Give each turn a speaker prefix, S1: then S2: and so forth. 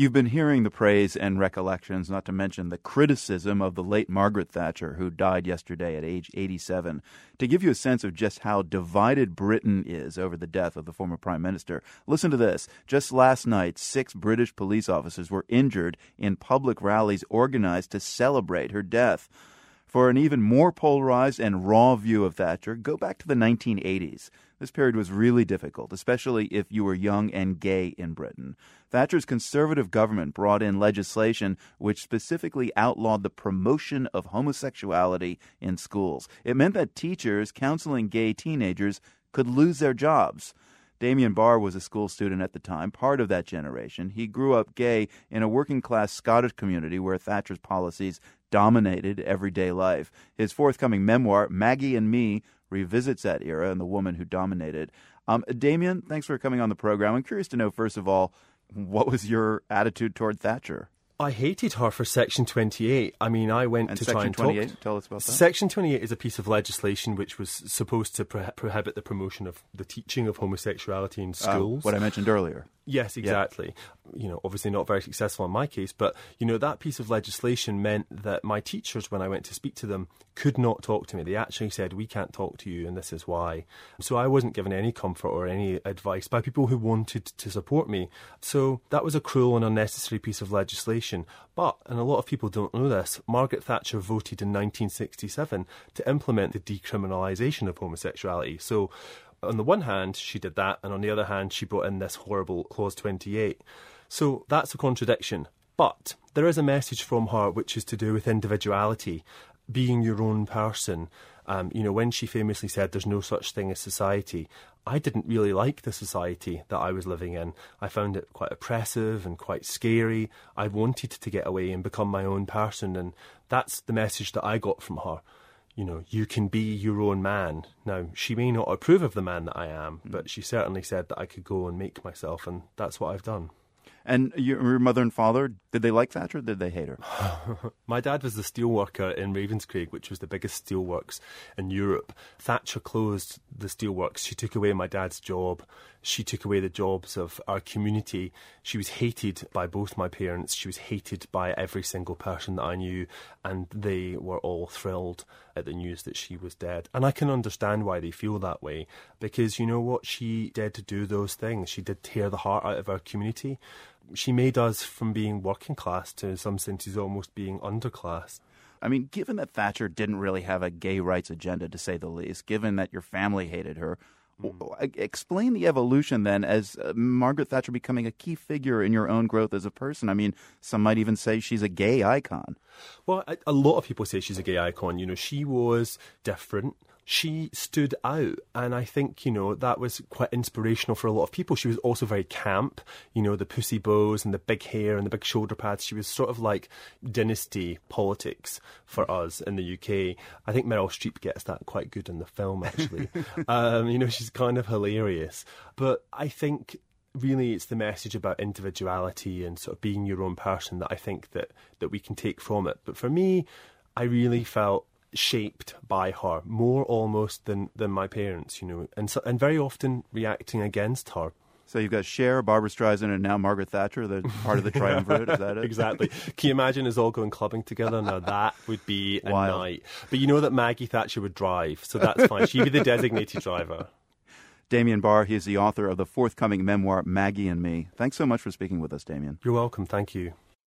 S1: You've been hearing the praise and recollections, not to mention the criticism of the late Margaret Thatcher, who died yesterday at age 87. To give you a sense of just how divided Britain is over the death of the former Prime Minister, listen to this. Just last night, six British police officers were injured in public rallies organized to celebrate her death. For an even more polarized and raw view of Thatcher, go back to the 1980s. This period was really difficult, especially if you were young and gay in Britain. Thatcher's conservative government brought in legislation which specifically outlawed the promotion of homosexuality in schools. It meant that teachers counseling gay teenagers could lose their jobs. Damian Barr was a school student at the time, part of that generation. He grew up gay in a working class Scottish community where Thatcher's policies dominated everyday life. His forthcoming memoir, Maggie and Me, revisits that era and the woman who dominated. Um, Damian, thanks for coming on the program. I'm curious to know, first of all, what was your attitude toward Thatcher?
S2: I hated her for Section 28. I mean, I went
S1: and
S2: to
S1: Section
S2: try and
S1: 28,
S2: talk.
S1: tell us about that.
S2: Section 28 is a piece of legislation which was supposed to pro- prohibit the promotion of the teaching of homosexuality in
S1: Uh,
S2: schools.
S1: what I mentioned earlier.
S2: Yes, exactly. You know, obviously not very successful in my case, but you know that piece of legislation meant that my teachers, when I went to speak to them, could not talk to me. They actually said, "We can't talk to you, and this is why." So I wasn't given any comfort or any advice by people who wanted to support me. So that was a cruel and unnecessary piece of legislation. But, and a lot of people don't know this, Margaret Thatcher voted in 1967 to implement the decriminalisation of homosexuality. So on the one hand, she did that, and on the other hand, she brought in this horrible Clause 28. So that's a contradiction. But there is a message from her which is to do with individuality, being your own person. Um, you know, when she famously said there's no such thing as society, I didn't really like the society that I was living in. I found it quite oppressive and quite scary. I wanted to get away and become my own person, and that's the message that I got from her you know, you can be your own man. Now, she may not approve of the man that I am, but she certainly said that I could go and make myself, and that's what I've done.
S1: And your, mother and father, did they like Thatcher or did they hate her?
S2: My dad was the steelworker in Ravenscraig, which was the biggest steelworks in Europe. Thatcher closed the steelworks. She took away my dad's job. She took away the jobs of our community. She was hated by both my parents. She was hated by every single person that I knew, and they were all thrilled at the news that she was dead. And I can understand why they feel that way, because you know what? She did to do those things. She did tear the heart out of our community. She made us from being working class to, in some senses, almost being underclass.
S1: I mean, given that Thatcher didn't really have a gay rights agenda, to say the least, given that your family hated her, w- explain the evolution then as uh, Margaret Thatcher becoming a key figure in your own growth as a person. I mean, some might even say she's a gay icon.
S2: Well, a, a lot of people say she's a gay icon. You know, she was different. She stood out, and I think you know that was quite inspirational for a lot of people. She was also very camp, you know, the pussy bows and the big hair and the big shoulder pads. She was sort of like dynasty politics for us in the UK. I think Meryl Streep gets that quite good in the film, actually. um, you know, she's kind of hilarious, but I think really it's the message about individuality and sort of being your own person that I think that that we can take from it. But for me, I really felt shaped by her more almost than than my parents, you know, and so, and very often reacting against her.
S1: So you've got Cher, Barbra Streisand, and now Margaret Thatcher, the part of the triumvirate. Is that it?
S2: exactly. Can you imagine us all going clubbing together? Now that would be a
S1: Wild.
S2: night. But you know that Maggie Thatcher would drive, so that's fine. She'd be the designated driver.
S1: Damian Barr, he is the author of the forthcoming memoir, Maggie and Me. Thanks so much for speaking with us, Damian.
S2: You're welcome. Thank you.